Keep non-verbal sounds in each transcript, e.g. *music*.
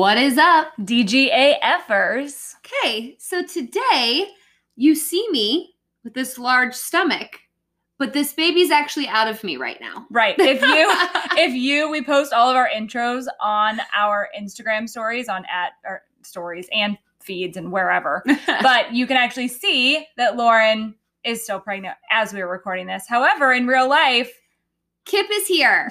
What is up? DGAFers. Okay, so today you see me with this large stomach, but this baby's actually out of me right now. Right. If you *laughs* if you we post all of our intros on our Instagram stories on at or stories and feeds and wherever. *laughs* but you can actually see that Lauren is still pregnant as we are recording this. However, in real life, Kip is here.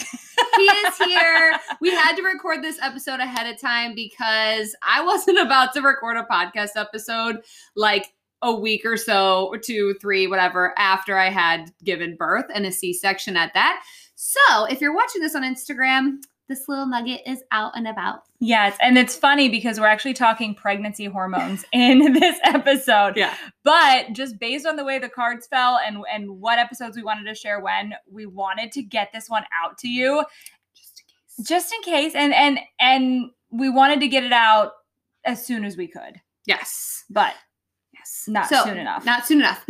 He is here. we had to record this episode ahead of time because I wasn't *laughs* about to record a podcast episode like a week or so, two, three, whatever, after I had given birth and a C section at that. So if you're watching this on Instagram, this little nugget is out and about. Yes, and it's funny because we're actually talking pregnancy hormones *laughs* in this episode. Yeah. But just based on the way the cards fell and and what episodes we wanted to share when, we wanted to get this one out to you Just in case. just in case and and and we wanted to get it out as soon as we could. Yes. But Yes. Not So, soon enough. Not soon enough.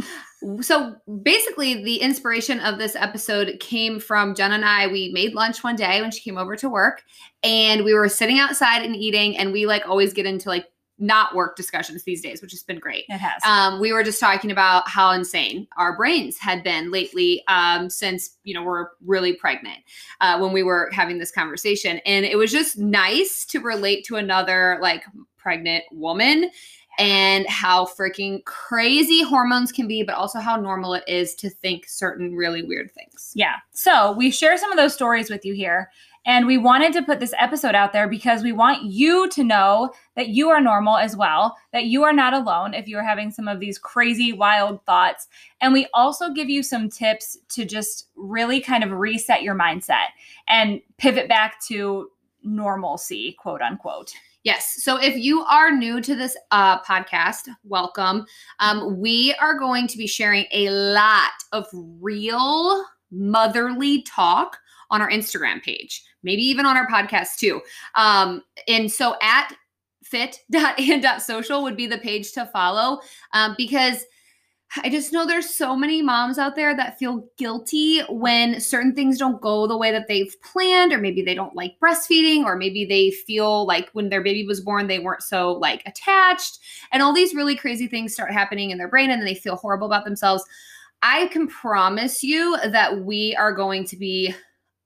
So basically, the inspiration of this episode came from Jen and I. We made lunch one day when she came over to work, and we were sitting outside and eating. And we like always get into like not work discussions these days, which has been great. it has. Um, we were just talking about how insane our brains had been lately um, since you know we're really pregnant uh, when we were having this conversation, and it was just nice to relate to another like pregnant woman and how freaking crazy hormones can be, but also how normal it is to think certain really weird things. Yeah. So we share some of those stories with you here. And we wanted to put this episode out there because we want you to know that you are normal as well, that you are not alone if you are having some of these crazy, wild thoughts. And we also give you some tips to just really kind of reset your mindset and pivot back to normalcy, quote unquote. Yes. So if you are new to this uh, podcast, welcome. Um, we are going to be sharing a lot of real motherly talk on our Instagram page, maybe even on our podcast too. Um, and so at fit.and.social *laughs* would be the page to follow um, because *sighs* I just know there's so many moms out there that feel guilty when certain things don't go the way that they've planned, or maybe they don't like breastfeeding, or maybe they feel like when their baby was born, they weren't so like attached, and all these really crazy things start happening in their brain, and then they feel horrible about themselves. I can promise you that we are going to be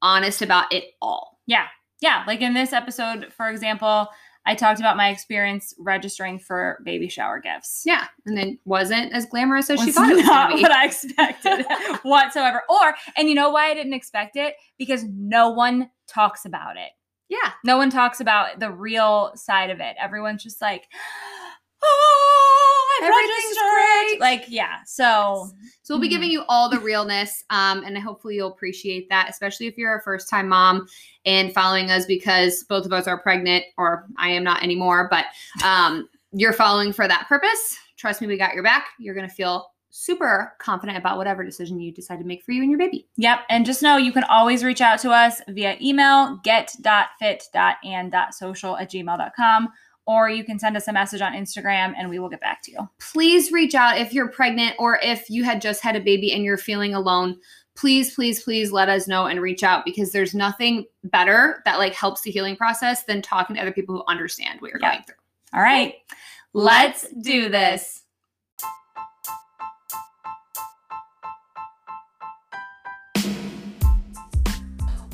honest about it all. Yeah. Yeah. Like in this episode, for example, I talked about my experience registering for baby shower gifts. Yeah, and it wasn't as glamorous as she thought it was not be. what I expected *laughs* whatsoever. Or, and you know why I didn't expect it? Because no one talks about it. yeah, No one talks about the real side of it. Everyone's just like, *gasps* oh, Everything's great. Like, yeah. So, So we'll be giving you all the realness, um, and hopefully you'll appreciate that, especially if you're a first time mom and following us because both of us are pregnant, or I am not anymore, but um, you're following for that purpose. Trust me, we got your back. You're gonna feel super confident about whatever decision you decide to make for you and your baby. Yep. And just know you can always reach out to us via email get.fit.and.social at gmail.com, or you can send us a message on Instagram and we will get back to you. Please reach out if you're pregnant or if you had just had a baby and you're feeling alone. Please, please, please let us know and reach out because there's nothing better that like helps the healing process than talking to other people who understand what you're Yeah. going through. All right. Let's do this.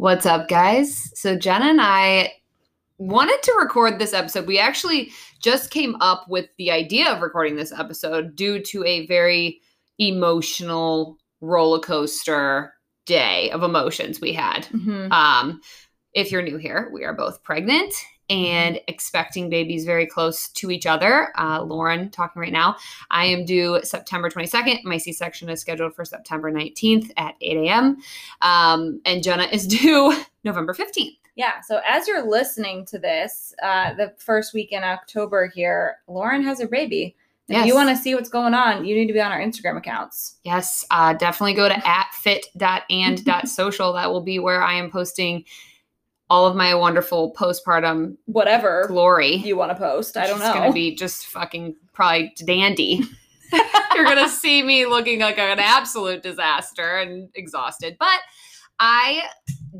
What's up, guys? So Jenna and I wanted to record this episode. We actually just came up with the idea of recording this episode due to a very emotional roller coaster day of emotions we had. Mhm. Um, if you're new here, we are both pregnant and expecting babies very close to each other. Uh, Lauren talking right now. I am due September 22nd. My C section is scheduled for September 19th at 8 a.m. Um, and Jenna is *laughs* due November 15th. Yeah. So as you're listening to this, uh, the first week in October here, Lauren has a baby. If Yes. you want to see what's going on, you need to be on our Instagram accounts. Yes, uh, definitely go to at fit.and.social. That will be where I am posting all of my wonderful postpartum Whatever glory. you want to post. I don't know. It's gonna be just fucking probably dandy. *laughs* *laughs* You're gonna see me looking like an absolute disaster and exhausted. But I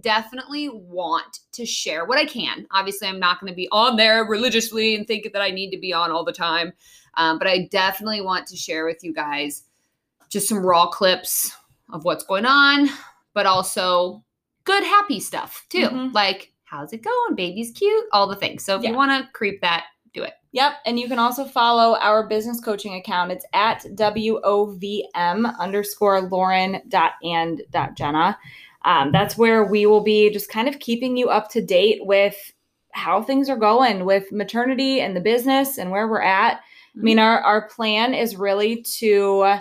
definitely want to share what I can. Obviously, I'm not gonna be on there religiously and think that I need to be on all the time. Um, but I definitely want to share with you guys just some raw clips of what's going on, but also good, happy stuff too. Mhm. Like, how's it going? Baby's cute, all the things. So if Yeah. you want to creep that, do it. Yep. And you can also follow our business coaching account. It's at WOVM underscore Lauren dot and dot Jenna. Um, that's where we will be just kind of keeping you up to date with how things are going with maternity and the business and where we're at. I mean, our, our plan is really to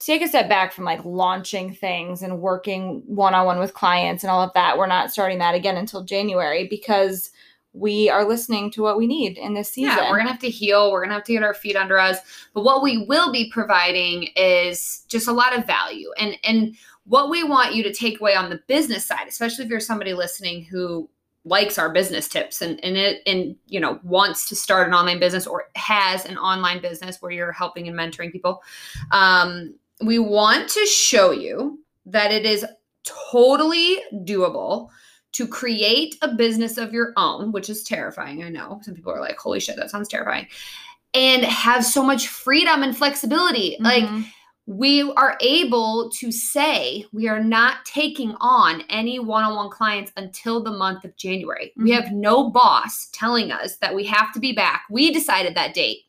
take a step back from like launching things and working one on one with clients and all of that. We're not starting that again until January because we are listening to what we need in this season. Yeah, we're gonna have to heal. We're gonna have to get our feet under us. But what we will be providing is just a lot of value, and and what we want you to take away on the business side, especially if you're somebody listening who likes our business tips and and it and you know wants to start an online business or has an online business where you're helping and mentoring people. Um, we want to show you that it is totally doable to create a business of your own, which is terrifying. I know some people are like, holy shit, that sounds terrifying. And have so much freedom and flexibility. Like, Mhm. we are able to say we are not taking on any one on one clients until the month of January. We Mhm. have no boss telling us that we have to be back. We decided that date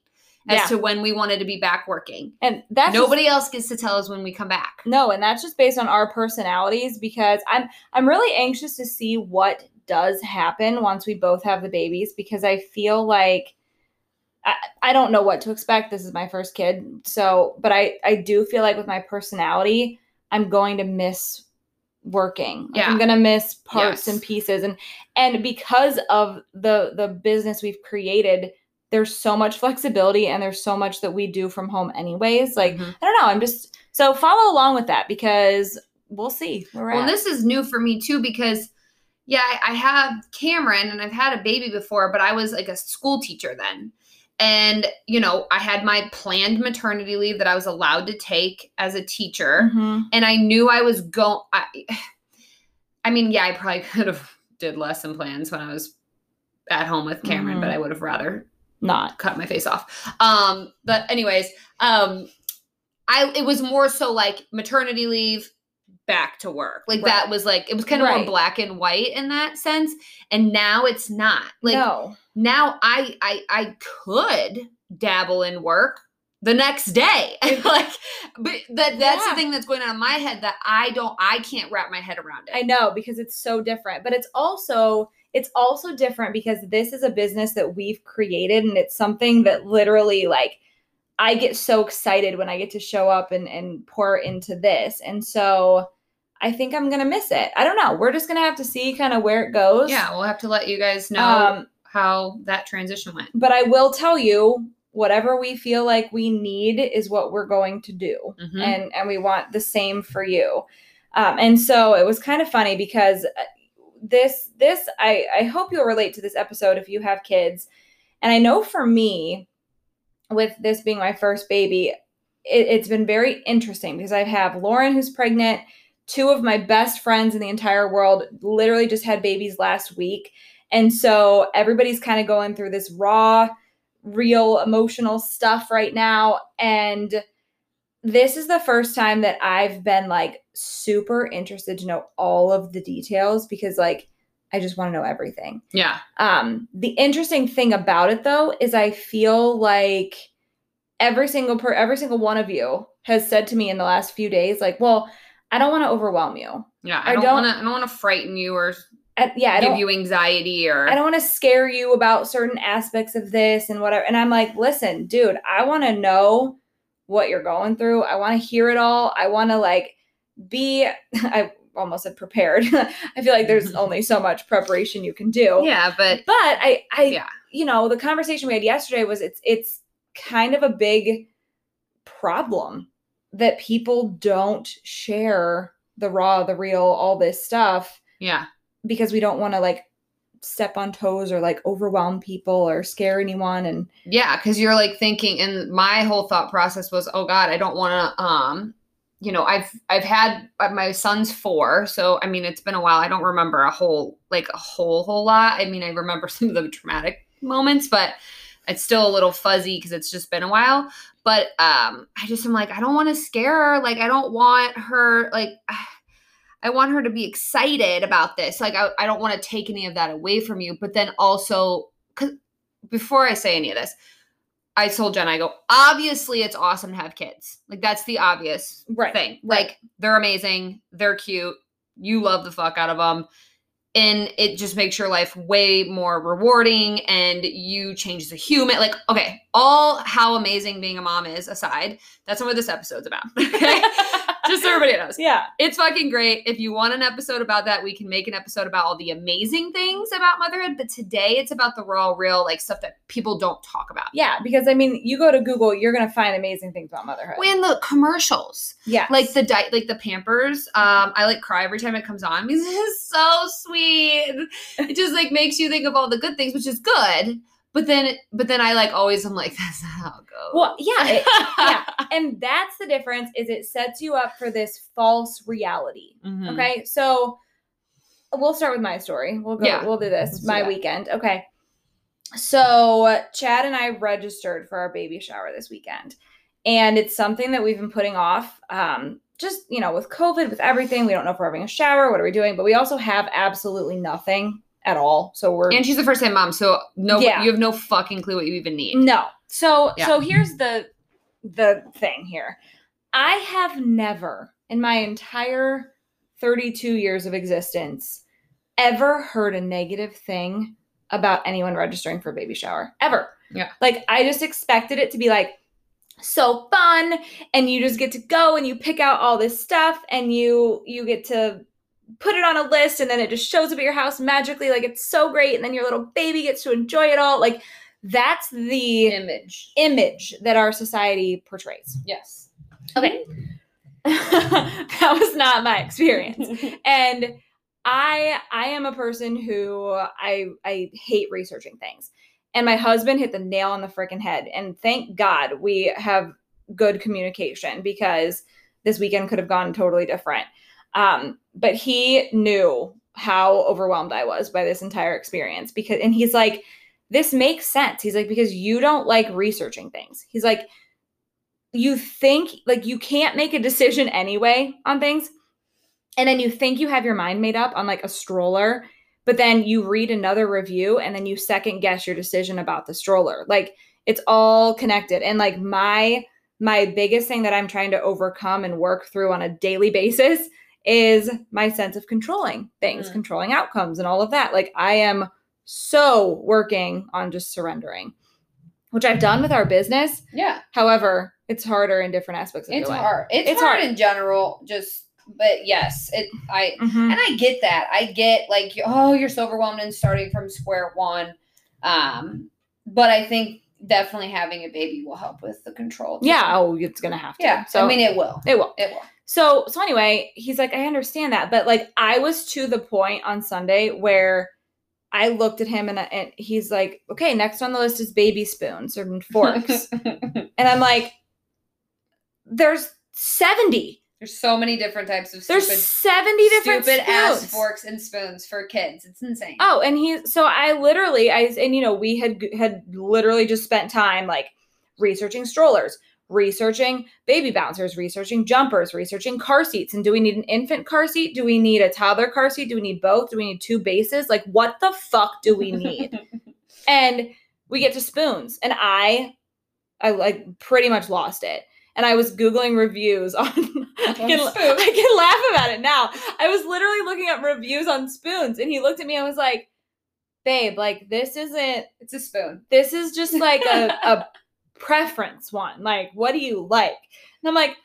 as Yeah. to when we wanted to be back working. and that's just- Nobody else gets to tell us when we come back. no, and that's just based on our personalities because I'm I'm really anxious to see what does happen once we both have the babies because I feel like I, I don't know what to expect. This is my first kid. So, but I I do feel like with my personality, I'm going to miss working. Like, I'm going to miss parts Yes. and pieces and and because of the the business we've created, there's so much flexibility and there's so much that we do from home anyways. Like Mhm. I don't know. I'm just so follow along with that because we'll see. Well, at. this is new for me too because, yeah, I, I have Cameron and I've had a baby before, but I was like a school teacher then. And, you know, I had my planned maternity leave that I was allowed to take as a teacher. Mhm. And I knew I was going, I, *sighs* I mean, yeah, I probably *laughs* could have did lesson plans when I was at home with Cameron, Mhm. but I would have rather not. cut my face off. Um, but anyways, um, I it was more so like maternity leave, back to work. Like Right. that was like it was kind of more black and white in that sense. And now it's not. Like no. now I I I could dabble in work the next day. *laughs* like but that that's Yeah. the thing that's going on in my head that I don't I can't wrap my head around it. I know because it's so different, but it's also it's also different because this is a business that we've created and it's something that literally like I get so excited when I get to show up and and pour into this. And so I think I'm going to miss it. I don't know. We're just going to have to see kind of where it goes. yeah, we'll have to let you guys know Um how that transition went. but I will tell you whatever we feel like we need is what we're going to do. Mhm. and and we want the same for you um, and so it was kind of funny because uh, this this I, I hope you'll relate to this episode if you have kids. And i know for me with this being my first baby it, it's been very interesting because i have lauren who's pregnant two of my best friends in the entire world literally just had babies last week. And so everybody's kind of going through this raw real emotional stuff right now. And this is the first time that I've been like super interested to know all of the details because like I just want to know everything. Yeah. Um, the interesting thing about it though is I feel like every single per every single one of you has said to me in the last few days, like, well, I don't want to overwhelm you. Yeah. I don't want to. I don't want to frighten you or I, yeah, I give you anxiety or. I don't want to scare you about certain aspects of this and whatever. And I'm like, listen, dude, I want to know what you're going through. I want to hear it all. I want to like be. *laughs* I almost said prepared. *laughs* I feel like there's *laughs* only so much preparation you can do. Yeah, but But I, I, Yeah. you know, the conversation we had yesterday was it's it's kind of a big problem that people don't share the raw, the real, all this stuff yeah, because we don't want to like step on toes or like overwhelm people or scare anyone and yeah, because you're like thinking, and my whole thought process was, oh God, I don't want to. Um, you know, I've I've had uh, my son's four, so I mean, it's been a while. I don't remember a whole like a whole whole lot. I mean, I remember *laughs* some of the traumatic moments, but it's still a little fuzzy because it's just been a while. But um, I just am like, I don't want to scare her. Like, I don't want her like. *sighs* I want her to be excited about this. Like, I, I don't want to take any of that away from you. But then also, because before I say any of this, I told Jen, I go, obviously it's awesome to have kids. Like, that's the obvious right thing. right. Like, they're amazing. They're cute. You love the fuck out of them. And it just makes your life way more rewarding and you change a human. Like, okay, all how amazing being a mom is aside, that's not what this episode's about. Okay. *laughs* just so everybody knows yeah it's fucking great. If you want an episode about that, we can make an episode about all the amazing things about motherhood. But today it's about the raw, real, like stuff that people don't talk about. yeah because i mean you go to google you're gonna find amazing things about motherhood When the commercials, yeah like the di- like the Pampers, um, I like cry every time it comes on because it's so sweet. It just like makes you think of all the good things, which is good. But then, but then I like always I'm like *laughs* that's not how it goes. well yeah it- yeah. *laughs* And that's the difference is it sets you up for this false reality. Mhm. okay? So we'll start with my story. We'll go Yeah. we'll do this. Let's my that. weekend. Okay. So chad and i registered for our baby shower this weekend. And it's something that we've been putting off um just you know with covid with everything. We don't know if we're having a shower. What are we doing? But we also have absolutely nothing at all so we're And she's a first time mom, so no, Yeah. you have no fucking clue what you even need. No. So Yeah. so here's the the thing here. I have never in my entire 32 years of existence ever heard a negative thing about anyone registering for a baby shower. Ever. Yeah. Like I just expected it to be like so fun and you just get to go and you pick out all this stuff and you you get to put it on a list and then it just shows up at your house magically like it's so great and then your little baby gets to enjoy it all like that's the Image. image that our society portrays. Yes. okay. *laughs* That was not my experience. *laughs* And i i am a person who i i hate researching things. And my husband hit the nail on the freaking head and thank god we have good communication because this weekend could have gone totally different. Um but he knew how overwhelmed i was by this entire experience because and he's like this makes sense. He's like because you don't like researching things. He's like you think like you can't make a decision anyway on things and then you think you have your mind made up on like a stroller but then you read another review and then you second guess your decision about the stroller. Like it's all connected and like my my biggest thing that i'm trying to overcome and work through on a daily *laughs* basis is my sense of controlling things Mm. controlling outcomes and all of that like i am so working on just surrendering which i've done with our business Yeah, However, it's harder in different aspects of it's your life. hard. It's, It's hard, hard. in general. Just, but yes, it. I Mhm. and I get that. I get like, oh, you're so overwhelmed and starting from square one. Um, but I think definitely having a baby will help with the control. too. Yeah. Oh, it's gonna have to. yeah. So I mean, it will. it will. It will. So so anyway, he's like, I understand that, but like I was to the point on Sunday where I looked at him and, uh, and he's like, okay, next on the list is baby spoons and forks, *laughs* and I'm like, there's seventy. There's so many different types of There's stupid, seventy different stupid ass spoons. forks and spoons for kids. It's insane. Oh, and he so I literally I and you know we had had literally just spent time like researching strollers, researching baby bouncers, researching jumpers, researching car seats. And do we need an infant car seat? Do we need a toddler car seat? Do we need both? Do we need two bases? Like, what the fuck do we need? *laughs* and we get to spoons, and I, I like pretty much lost it. And I was googling reviews *laughs* on. I can. I can laugh about it now. I was literally looking up reviews on spoons, and he looked at me and was like, "Babe, like this isn't It's a spoon. this is just like a, a preference one. Like, what do you like? And I'm like,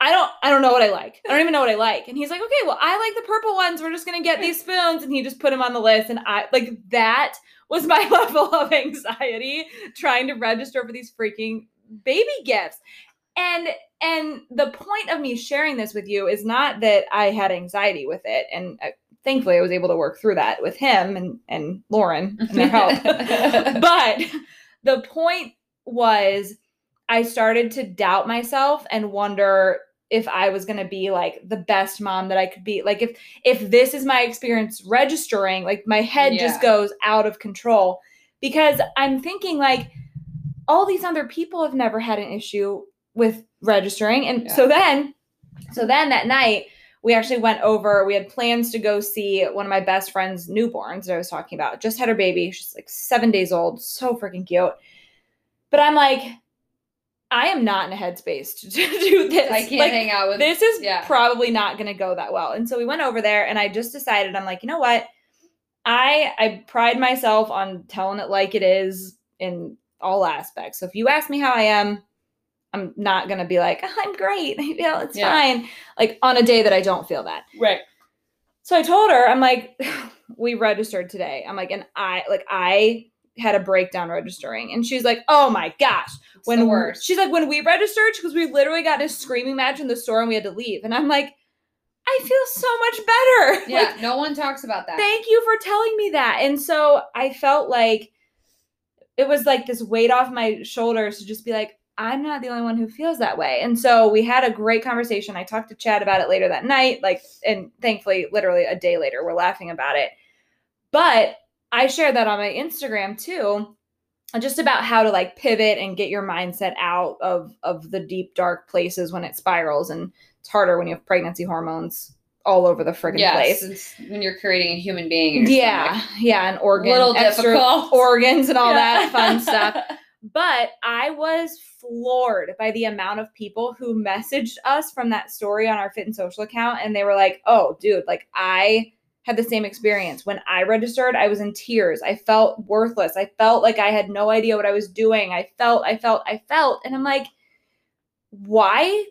I don't I don't know what I like. I don't even know what I like. And he's like, okay, well, I like the purple ones. We're just gonna get these spoons. And he just put them on the list. And I like that was my *laughs* level of anxiety trying to register for these freaking baby gifts. And and the point of me sharing this with you is not that I had anxiety with it. And uh, thankfully I was able to work through that with him and and Lauren and their help *laughs* but the point was I started to doubt myself and wonder if I was going to be like the best mom that I could be. Like if if this is my experience registering, like my head just goes out of control. Because I'm thinking like all these other people have never had an issue with registering. And so then so then that night we actually went over we had plans to go see one of my best friend's newborns that i was talking about. Just had her baby. She's like seven days old. So freaking cute but i'm like i am not in a headspace to *laughs* do this I can't like, hang out with this is yeah. probably not going to go that well and so we went over there and i just decided i'm like you know what i i pride myself on telling it like it is in all aspects so if you ask me how i am i'm not going to be like i'm great *laughs* i feel it's Yeah. fine like on a day that i don't feel that Right. so I told her, I'm like, *laughs* we registered today. I'm like, and I like I had a breakdown registering, and she's like, oh my gosh. It's When worst. she's like, when we registered, because we literally got a screaming match in the store and we had to leave, and I'm like, I feel so much better. *laughs* Yeah, Like, no one talks about that. thank you for telling me that. And so I felt like it was like this weight off my shoulders to just be like, I'm not the only one who feels that way. And so we had a great conversation. I talked to Chad about it later that night, like, and thankfully, literally a day later, we're laughing about it. But I shared that on my Instagram too, just about how to like pivot and get your mindset out of of the deep dark places when it spirals, and it's harder when you have pregnancy hormones all over the friggin' yes, place. when you're creating a human being. in Yeah, stomach. yeah, and organ, Little extra difficult. organs and all that fun *laughs* stuff. But I was floored by the amount of people who messaged us from that story on our Fit and Social account, and they were like, "Oh, dude, like I had the same experience when I registered. I was in tears. I felt worthless. I felt like I had no idea what I was doing. I felt, I felt, I felt, and I'm like, why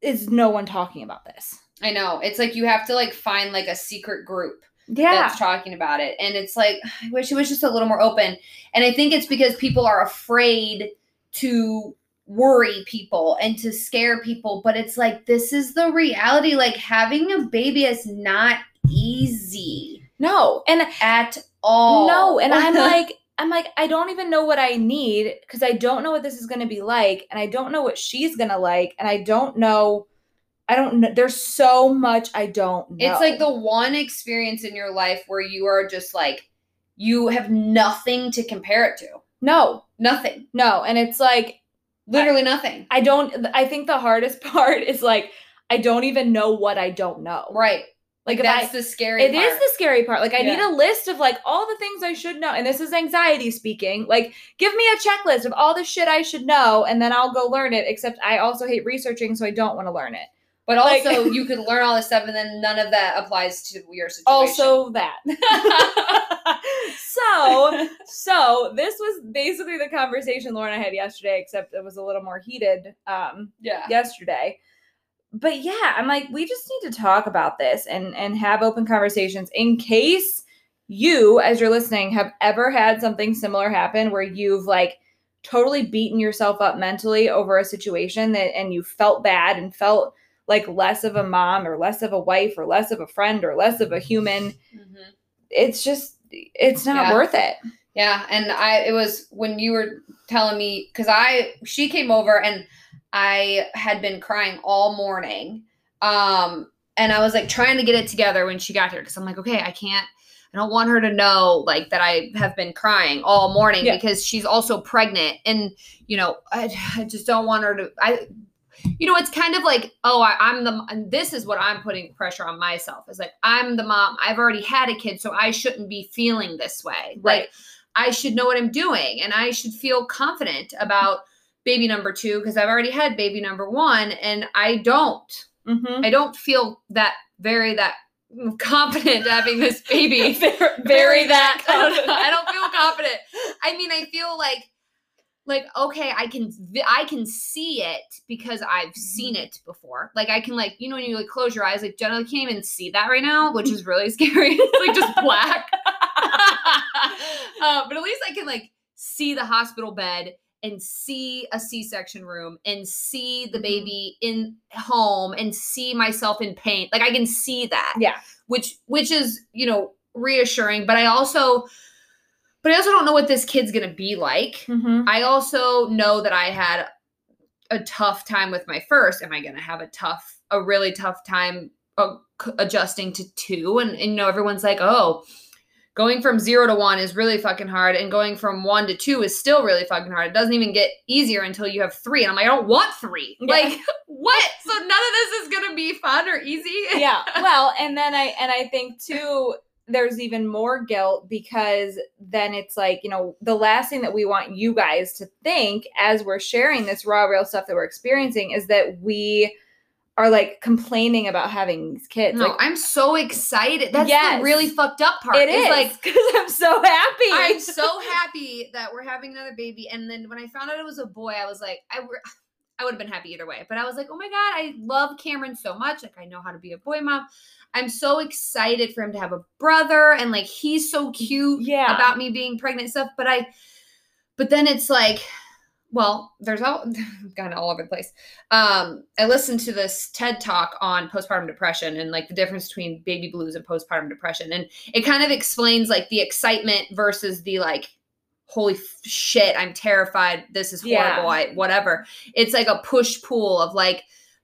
is no one talking about this? I know. It's like you have to like find like a secret group Yeah, that's talking about it. And it's like, *sighs* I wish it was just a little more open. And I think it's because people are afraid to worry people and to scare people. But it's like, this is the reality. Like, having a baby is not easy no, and at all. No, and I'm *laughs* like, I'm like, I don't even know what I need because I don't know what this is going to be like, and I don't know what she's going to like, and I don't know. I don't know. There's so much I don't know. It's like the one experience in your life where you are just like, you have nothing to compare it to. no, Nothing. no, and it's like Literally nothing. I don't. I think the hardest *laughs* part is like I don't even know what I don't know. Right. Like, that's I, the scary It is part. the scary part. Like I need a list of like all the things I should know. And this is anxiety speaking. Like give me a checklist of all the shit I should know and then I'll go learn it. Except I also hate researching, so I don't want to learn it. But Like- also, *laughs* you could learn all this stuff, and then none of that applies to your situation. Also that. *laughs* *laughs* so so this was basically the conversation Lauren and I had yesterday, except it was a little more heated um yeah, yesterday. But yeah, I'm like, we just need to talk about this and and have open conversations in case you, as you're listening, have ever had something similar happen where you've like totally beaten yourself up mentally over a situation that and you felt bad and felt like less of a mom or less of a wife or less of a friend or less of a human. Mhm. It's just it's not Yeah. worth it. yeah. And I, it was when you were telling me because I, she came over and I had been crying all morning, um, and I was like trying to get it together when she got here because I'm like, okay, I can't. I don't want her to know like that I have been crying all morning Yeah. because she's also pregnant and you know I, I just don't want her to I you know it's kind of like oh I, I'm the and this is what I'm putting pressure on myself is like I'm the mom I've already had a kid so I shouldn't be feeling this way Right. like I should know what I'm doing and I should feel confident about baby number 2 because I've already had baby number 1 and I don't Mm-hmm. I don't feel that very that *laughs* confident having this *laughs* baby. *laughs* very, very that. I don't feel confident. I mean, I feel like like okay, I can I can see it because I've seen Mm-hmm. it before. Like I can like you know when you like close your eyes, like Jenna can't even see that right now, which is really scary. it's like just black. uh, but at least I can like see the hospital bed and see a C-section room and see Mm-hmm. the baby in home and see myself in pain. Like I can see that. Yeah. Which which is, you know, reassuring, but I also but I also don't know what this kid's to be like. Mm-hmm. I also know that I had a tough time with my first. Am I to have a tough a really tough time uh, adjusting to two and, and you know everyone's like, "Oh, going from 0 to 1 is really fucking hard and going from 1 to 2 is still really fucking hard. It doesn't even get easier until you have 3." And I'm like, "I don't want 3." Yeah. Like, *laughs* what? *laughs* So none of this is going to be fun or easy? yeah *laughs* well and then i and i think too there's even more guilt because then it's like you know the last thing that we want you guys to think as we're sharing this raw real stuff that we're experiencing is that we are like complaining about having these kids No, like I'm so excited. That's Yes. the really fucked up part. it is like because i'm so happy I'm *laughs* so happy that we're having another baby. And then when I found out it was a boy, I was like, I, re- I would have been happy either way. But I was like, oh my God, I love Cameron so much. Like, I know how to be a boy mom. I'm so excited for him to have a brother. And like, he's so cute Yeah. about me being pregnant and stuff. But I, but then it's like, well, there's all *laughs* kind of all over the place. Um, I listened to this TED talk on postpartum depression and like the difference between baby blues and postpartum depression. And it kind of explains like the excitement versus the like, holy f- shit, I'm terrified. This is Yeah. horrible. I, whatever. It's like a push pull of like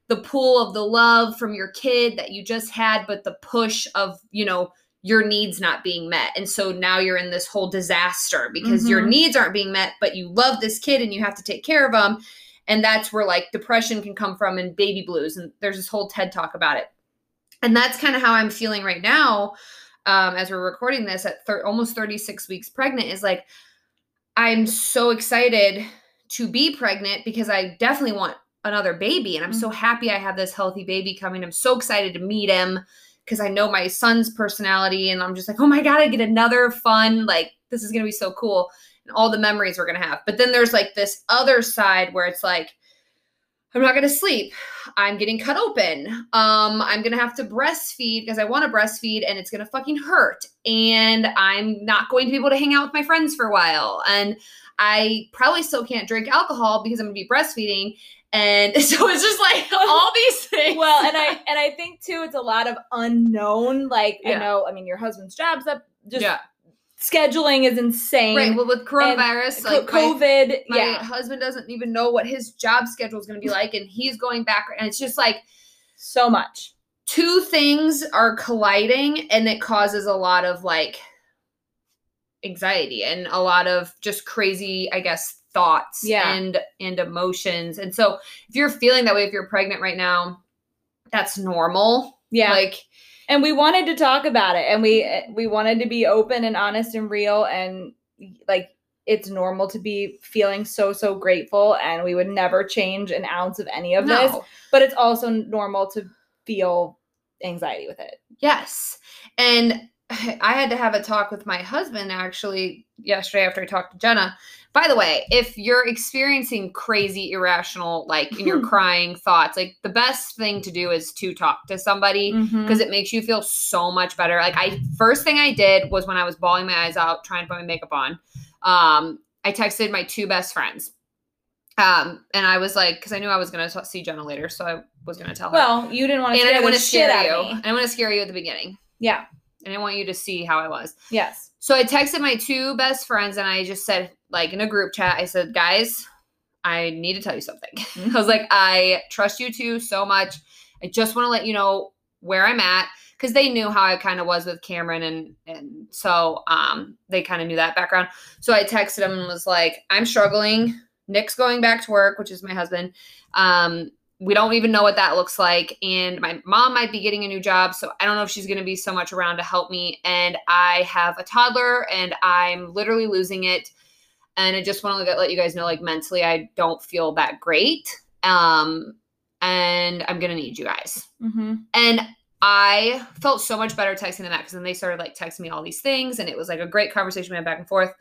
the pull of the love from your kid that you just had, but the push of, you know, your needs not being met. And so now you're in this whole disaster because your Mhm. needs aren't being met, but you love this kid and you have to take care of them. And that's where like depression can come from and baby blues. And there's this whole TED talk about it. And that's kind of how I'm feeling right now um, as we're recording this at thir- almost 36 weeks pregnant is like, I'm so excited to be pregnant because I definitely want another baby. And I'm so happy I have this healthy baby coming. I'm so excited to meet him because I know my son's personality. And I'm just like, oh my God, I get another fun, like, this is going to be so cool. And all the memories we're going to have. But then there's like this other side where it's like, I'm not going to sleep. I'm getting cut open. Um, I'm going to have to breastfeed because I want to breastfeed and it's going to fucking hurt. And I'm not going to be able to hang out with my friends for a while. And I probably still can't drink alcohol because I'm going to be breastfeeding. And *laughs* so it's just like *laughs* all these things. well and i and i think too it's a lot of unknown like Yeah. i know i mean your husband's job's up just yeah. scheduling is insane Right. Well, with coronavirus, Co- like my- covid my yeah husband doesn't even know what his job schedule is going to be like. And he's going back. And it's just like, so much two things are colliding and it causes a lot of like anxiety and a lot of just crazy i guess thoughts Yeah. and and emotions. And so if you're feeling that way if you're pregnant right now that's normal. Yeah. Like and we wanted to talk about it and we we wanted to be open and honest and real and like it's normal to be feeling so so grateful and we would never change an ounce of any of this but it's also normal to feel anxiety with it. Yes. And *sighs* i had to have a talk with my husband actually yesterday after i talked to jenna by the way if you're experiencing crazy irrational like and you're *laughs* crying thoughts like the best thing to do is to talk to somebody Mm-hmm. because it makes you feel so much better. Like I first thing I did was when I was bawling my eyes out trying to put my makeup on. Um, I texted my two best friends. Um, and I was like, because I knew I was gonna t- see Jenna later, so I was gonna tell her. well you didn't want to and I didn't want to scare you. I didn't want to scare you at the beginning. yeah And I want you to see how I was. yes So I texted my two best friends and I just said, like in a group chat, I said, guys, I need to tell you something. *laughs* I was like, I trust you two so much. I just want to let you know where I'm at because they knew how I kind of was with Cameron and and so um they kind of knew that background. So I texted him and was like, I'm struggling. Nick's going back to work, which is my husband. Um, we don't even know what that looks like. And my mom might be getting a new job. So I don't know if she's going to be so much around to help me. And I have a toddler and I'm literally losing it. And I just want to let you guys know, like mentally, I don't feel that great. Um, and I'm going to need you guys. Mm-hmm. And I felt so much better texting them that because then they started like texting me all these things. And it was like a great conversation we had back and forth.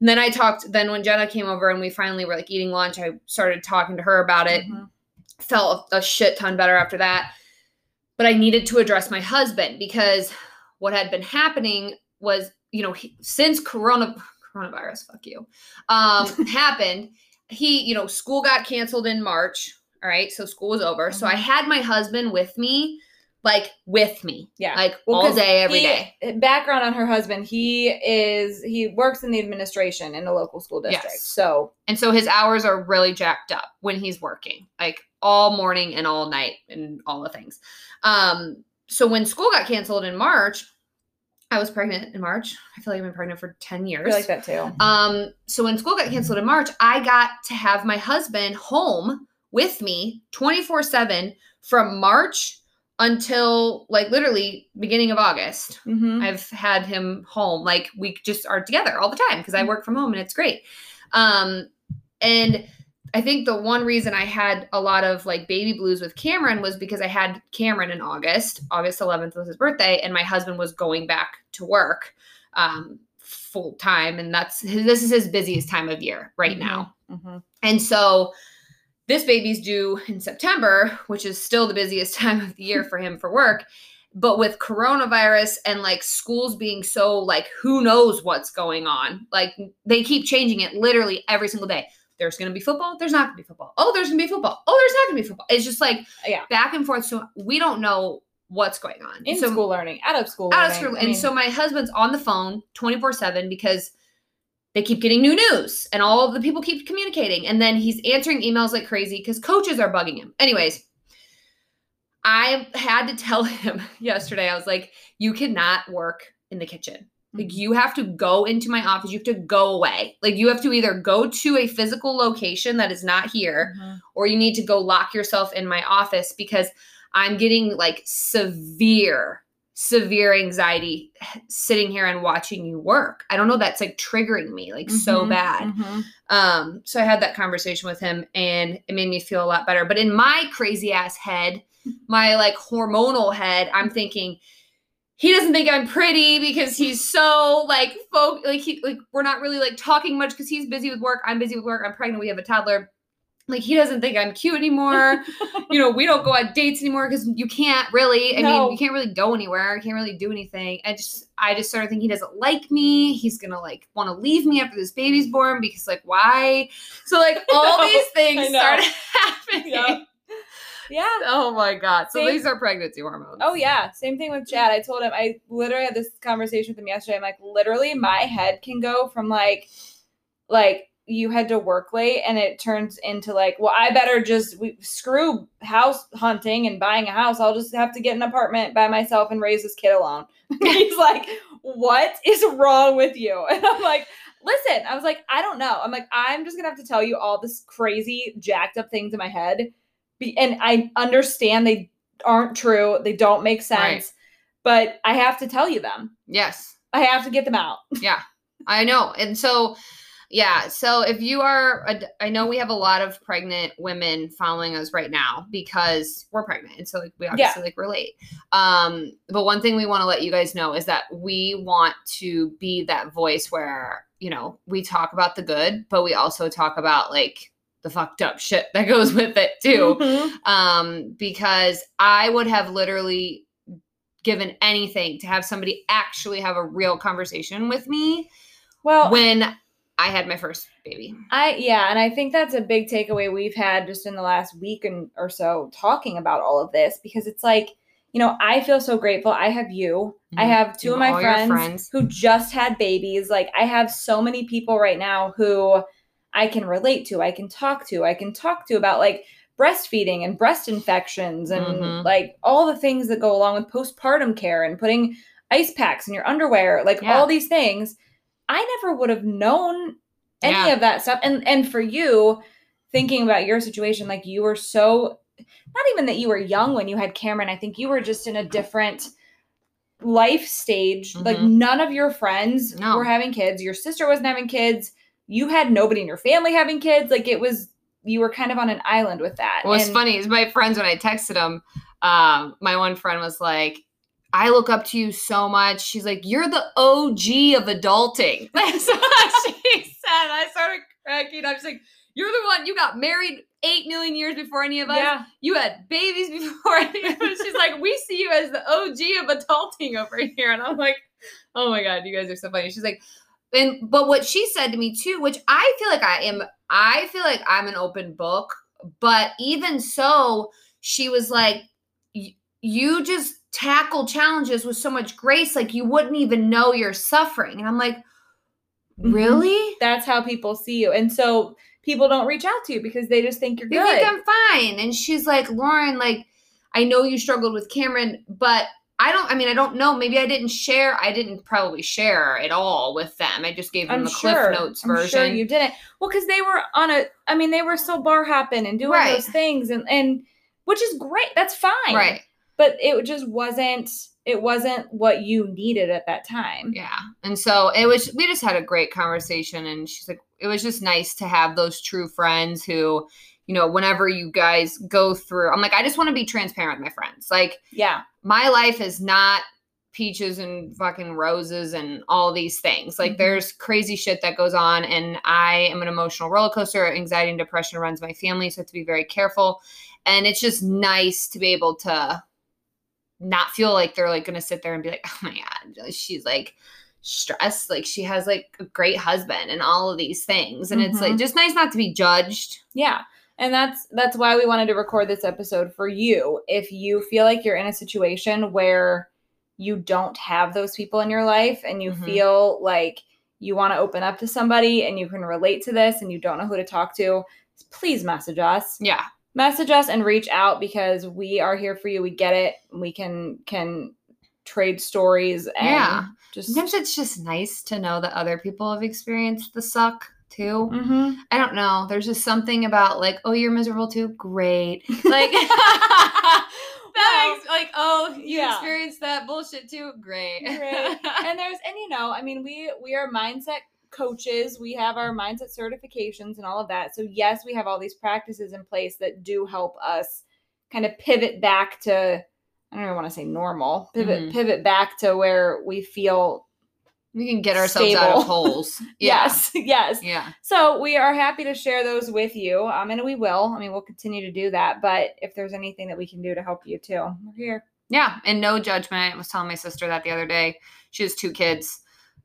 And then I talked, then when Jenna came over and we finally were like eating lunch, I started talking to her about it Mhm. felt a shit ton better after that. But I needed to address my husband because what had been happening was, you know, he, since corona coronavirus, fuck you, um, *laughs* happened, he, you know, school got canceled in March. All right, so school was over. So I had my husband with me, like with me, Yeah. like Well, all day, every he- day. Background on her husband: he is he works in the administration in a local school district. Yes. So And so his hours are really jacked up when he's working, like all morning and all night and all the things. Um, so when school got canceled in March, I was pregnant in March. I feel like I've been pregnant for 10 I years. feel like that too. Um, so when school got canceled in March, I got to have my husband home with me 24-7 from March until like literally beginning of August. Mm-hmm. I've had him home. Like we just are together all the time because I work from home and it's great. Um, and I think the one reason I had a lot of like baby blues with Cameron was because I had Cameron in August. August 11th was his birthday, and my husband was going back to work um, full time, and that's this is his busiest time of year right now. Mm-hmm. And so this baby's due in September, which is still the busiest *laughs* time of the year for him for work. But with coronavirus and like schools being so like who knows what's going on, like they keep changing it literally every single day. There's gonna be football, there's not gonna be football. Oh, there's gonna be football. Oh, there's not gonna be football. It's just like Yeah. back and forth. So we don't know what's going on. In so school learning, out of school, out of learning. school. I And mean, so my husband's on the phone 24 7 because they keep getting new news and all of the people keep communicating. And then he's answering emails like crazy because coaches are bugging him. Anyways, I had to tell *laughs* him yesterday, I was like, you cannot work in the kitchen. Like you have to go into my office. You have to go away. Like you have to either go to a physical location that is not here Mhm. or you need to go lock yourself in my office because I'm getting like severe, severe anxiety sitting here and watching you work. I don't know, that's like triggering me like so Mhm, bad. mhm. Um, so I had that conversation with him and it made me feel a lot better. But in my crazy ass head, *laughs* my like hormonal head, I'm thinking, he doesn't think I'm pretty because he's so like folk like he like we're not really like talking much because he's busy with work. I'm busy with work. I'm pregnant. We have a toddler. Like he doesn't think I'm cute anymore. *laughs* you know, we don't go on dates anymore because you can't really. I No. mean, you can't really go anywhere. You can't really do anything. I just, I just started thinking he doesn't like me. He's gonna like want to leave me after this baby's born because like why? So like all *laughs* these things started *laughs* happening. Yeah. Yeah. Oh my god! So Same- these are pregnancy hormones. Oh yeah, same thing with Chad. I told him I literally had this conversation with him yesterday. I'm like, literally, my head can go from like, like you had to work late, and it turns into like, well, I better just we, screw house hunting and buying a house. I'll just have to get an apartment by myself and raise this kid alone. *laughs* He's like, what is wrong with you? *laughs* And I'm like. Listen, I was like, I don't know. I'm like, I'm just gonna have to tell you all this crazy, jacked up things in my head, Be- and I understand they aren't true. They don't make sense. Right. But I have to tell you them. Yes. I have to get them out. *laughs* Yeah. I know. And so, yeah. So if you are, a- I know we have a lot of pregnant women following us right now because we're pregnant. And so like, we obviously like relate. Um, but one thing we want to let you guys know is that we want to be that voice where, you know, we talk about the good, but we also talk about like the fucked up shit that goes *laughs* with it too Mhm. um, because I would have literally given anything to have somebody actually have a real conversation with me Well, when I had my first baby. I yeah, and I think that's a big takeaway we've had just in the last week and or so talking about all of this because it's like, you know, I feel so grateful. I have you. I Mhm. have two You of my friends, friends. who just had babies. Like I have so many people right now who I can relate to, I can talk to, I can talk to about like breastfeeding and breast infections and Mhm. like all the things that go along with postpartum care and putting ice packs in your underwear, like Yeah. all these things. I never would have known any Yeah. of that stuff. And and for you, thinking about your situation, like you were so not even that you were young when you had Cameron. I think you were just in a different life stage. Like Mhm. none of your friends No. were having kids. Your sister wasn't having kids. You had nobody in your family having kids. Like it was you were kind of on an island with that. What's And- funny is my friends when I texted them, um, my one friend was like, I look up to you so much. She's like, You're the OG of adulting. *laughs* That's what she said. I started cracking up. She's like, You're the one you got married eight million years before any of us. Yeah. You had babies before any of us. She's like, We see you as the OG of adulting over here. And I'm like, Oh my God, you guys are so funny. She's like, and but what she said to me too, which I feel like I am, I feel like I'm an open book, but even so, she was like, you just tackle challenges with so much grace, like you wouldn't even know you're suffering. And I'm like, Mhm. really? That's how people see you. And so people don't reach out to you because they just think you're They good. think I'm fine. And she's like, Lauren, like, I know you struggled with Cameron, but I don't, I mean, I don't know. Maybe I didn't share, I didn't probably share at all with them. I just gave them I'm the sure. Cliff Notes I'm version. sure you didn't. Well, because they were on a. I mean, they were still bar hopping and doing Right. those things, and and which is great. That's fine. right. But it just wasn't. It wasn't what you needed at that time. Yeah. And so it was, we just had a great conversation. And she's like, it was just nice to have those true friends who, you know, whenever you guys go through, I'm like, I just want to be transparent with my friends. Like, Yeah. my life is not peaches and fucking roses and all these things. Like Mhm. there's crazy shit that goes on and I am an emotional roller coaster. Anxiety and depression runs my family, so I have to be very careful. And it's just nice to be able to not feel like they're like going to sit there and be like, "Oh my god, she's like stressed, like she has like a great husband and all of these things." And it's like Mhm. just nice not to be judged. Yeah. And that's that's why we wanted to record this episode for you. If you feel like you're in a situation where you don't have those people in your life and you Mhm. feel like you want to open up to somebody and you can relate to this and you don't know who to talk to, please message us. Yeah. Message us and reach out because we are here for you. We get it. We can can trade stories and Yeah. just Sometimes it's just nice to know that other people have experienced the suck too. Mhm. I don't know. There's just something about like, oh, you're miserable too. Great. *laughs* Like, *laughs* Well, thanks. Like, oh, you yeah. experienced that bullshit too. Great. Great. *laughs* and there's and you know i mean we we are mindset coaches we have our mindset certifications and all of that so yes we have all these practices in place that do help us kind of pivot back to i don't even want to say normal pivot Mhm. pivot back to where we feel we can get ourselves out of holes. *laughs* Yeah. yes *laughs* yes Yeah. so we are happy to share those with you um and we will i mean we'll continue to do that but if there's anything that we can do to help you too we're here Yeah. And no judgment. I was telling my sister that the other day. She has two kids.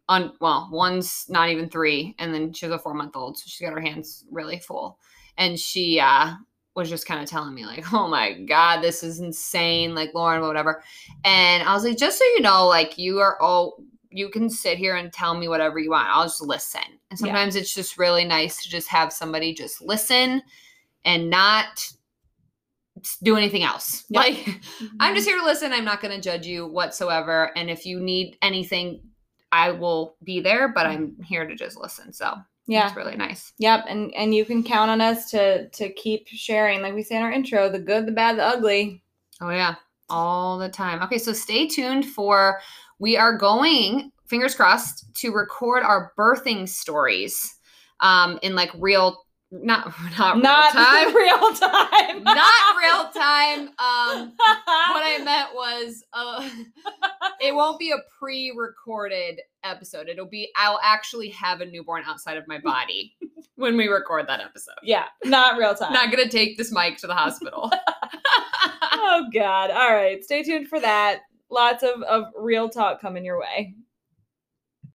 On well, one's not even three, and then she has a four month old, so she's got her hands really full. And she uh was just kind of telling me, like, *laughs* oh my God, this is insane, like Lauren, whatever. And I was like, just so you know, like you are all you can sit here and tell me whatever you want. I'll just listen. And Yeah. sometimes it's just really nice to just have somebody just listen and not do anything else. Yep. Like *laughs* I'm just mm-hmm. here to listen. I'm not going to judge you whatsoever. And if you need anything, I will be there, but mm. I'm here to just listen. So yeah it's really nice. Yep, and and you can count on us to to keep sharing, like we say in our intro, the good, the bad, the ugly. Oh, yeah. All the time. Okay. So stay tuned for, we are going, fingers crossed, to record our birthing stories um, in like real, not, not, *laughs* Not real *laughs* time. real time. *laughs* not real time. Um, what I meant was, uh, it won't be a pre-recorded episode. It'll be I'll actually have a newborn outside of my body when we record that episode. yeah, not real time. Not gonna take this mic to the hospital. oh God! All right, stay tuned for that. Lots of of real talk coming your way.